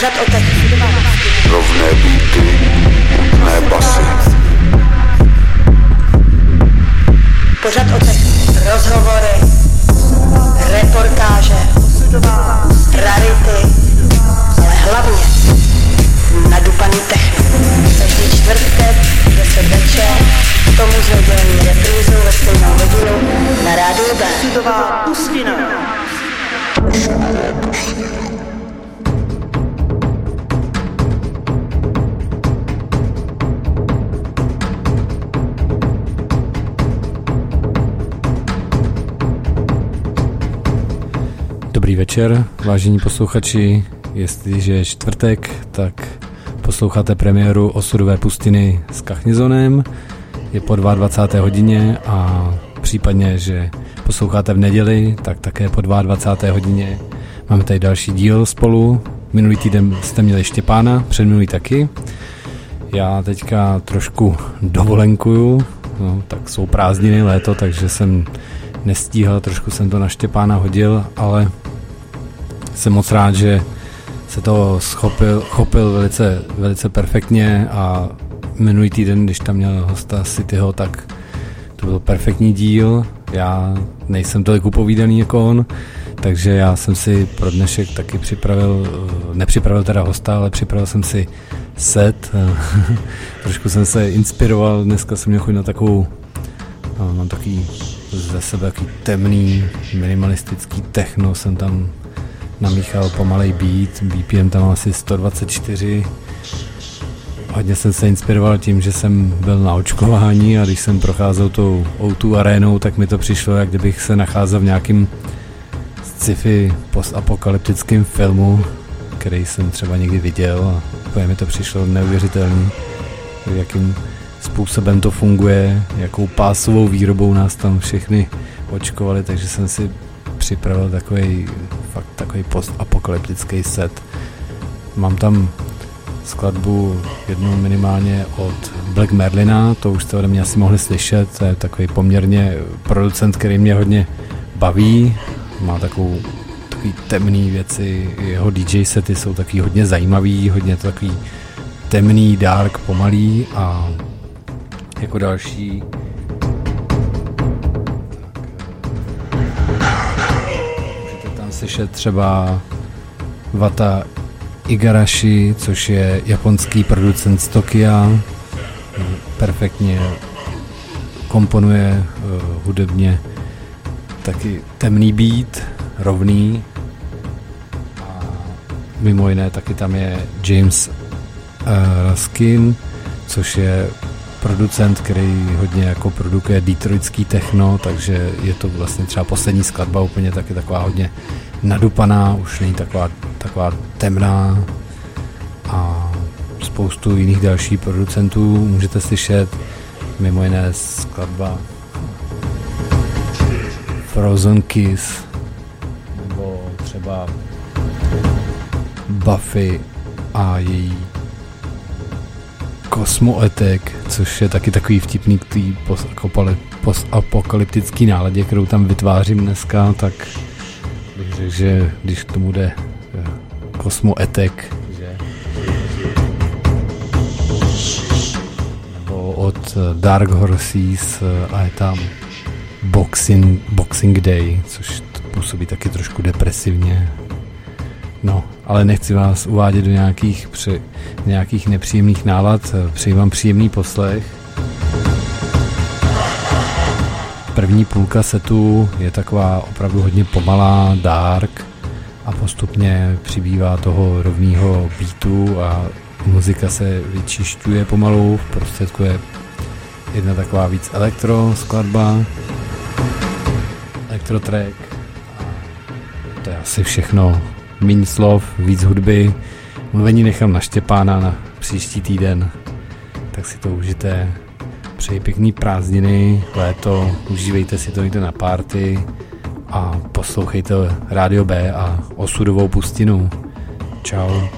that okay? Večer, vážení posluchači. Jestliže je čtvrtek, tak posloucháte premiéru Osudové pustiny s Kachnizonem. Je po 22. hodině a případně, že posloucháte v neděli, tak také po 22. hodině. Máme tady další díl spolu. Minulý týden jste měli Štěpána, předminulý taky. Já teďka trošku dovolenkuju, no, tak jsou prázdniny léto, takže jsem nestíhal, trošku jsem to na Štěpána hodil, ale jsem moc rád, že se to schopil, chopil velice, velice perfektně a minulý týden, když tam měl hosta Cityho, tak to byl perfektní díl. Já nejsem tolik upovídaný jako on, takže já jsem si pro dnešek taky připravil, eh, nepřipravil teda hosta, ale připravil jsem si set. Trošku jsem se inspiroval, dneska jsem měl chuť na takovou, no, mám takový ze sebe takový temný, minimalistický techno, jsem tam namíchal pomalej beat, BPM tam asi 124. Hodně jsem se inspiroval tím, že jsem byl na očkování a když jsem procházel tou O2 arénou, tak mi to přišlo, jak kdybych se nacházel v nějakým sci-fi postapokalyptickém filmu, který jsem třeba někdy viděl a úplně mi to přišlo neuvěřitelný, jakým způsobem to funguje, jakou pásovou výrobou nás tam všechny očkovali, takže jsem si připravil takový fakt takový postapokalyptický set. Mám tam skladbu jednu minimálně od Black Merlina, to už jste ode mě asi mohli slyšet, to je takový poměrně producent, který mě hodně baví, má takovou takový temný věci, jeho DJ sety jsou taky hodně zajímavý, hodně to takový temný, dark, pomalý a jako další slyšet třeba Vata Igarashi, což je japonský producent z Tokia, perfektně komponuje uh, hudebně taky temný beat, rovný. A mimo jiné taky tam je James uh, Raskin, což je producent, který hodně jako produkuje detroitský techno, takže je to vlastně třeba poslední skladba úplně taky taková hodně nadupaná, už není taková, taková temná. A spoustu jiných dalších producentů můžete slyšet, mimo jiné skladba Frozen Kiss nebo třeba Buffy a její Cosmo Attack, což je taky takový vtipný k té postapokalyptický náladě, kterou tam vytvářím dneska, tak bych řekl, že když k tomu jde eh, že nebo od eh, Dark Horses eh, a je tam Boxing, Boxing Day, což působí taky trošku depresivně. No, ale nechci vás uvádět do nějakých, při, nějakých nepříjemných nálad. Přeji vám příjemný poslech. První půlka setu je taková opravdu hodně pomalá, dark a postupně přibývá toho rovného beatu a muzika se vyčišťuje pomalu. V prostředku je jedna taková víc elektro skladba, elektro track. To je asi všechno méně slov, víc hudby. Mluvení nechám na Štěpána na příští týden, tak si to užijte. Přeji pěkný prázdniny, léto, užívejte si to někde na párty a poslouchejte Radio B a osudovou pustinu. Ciao.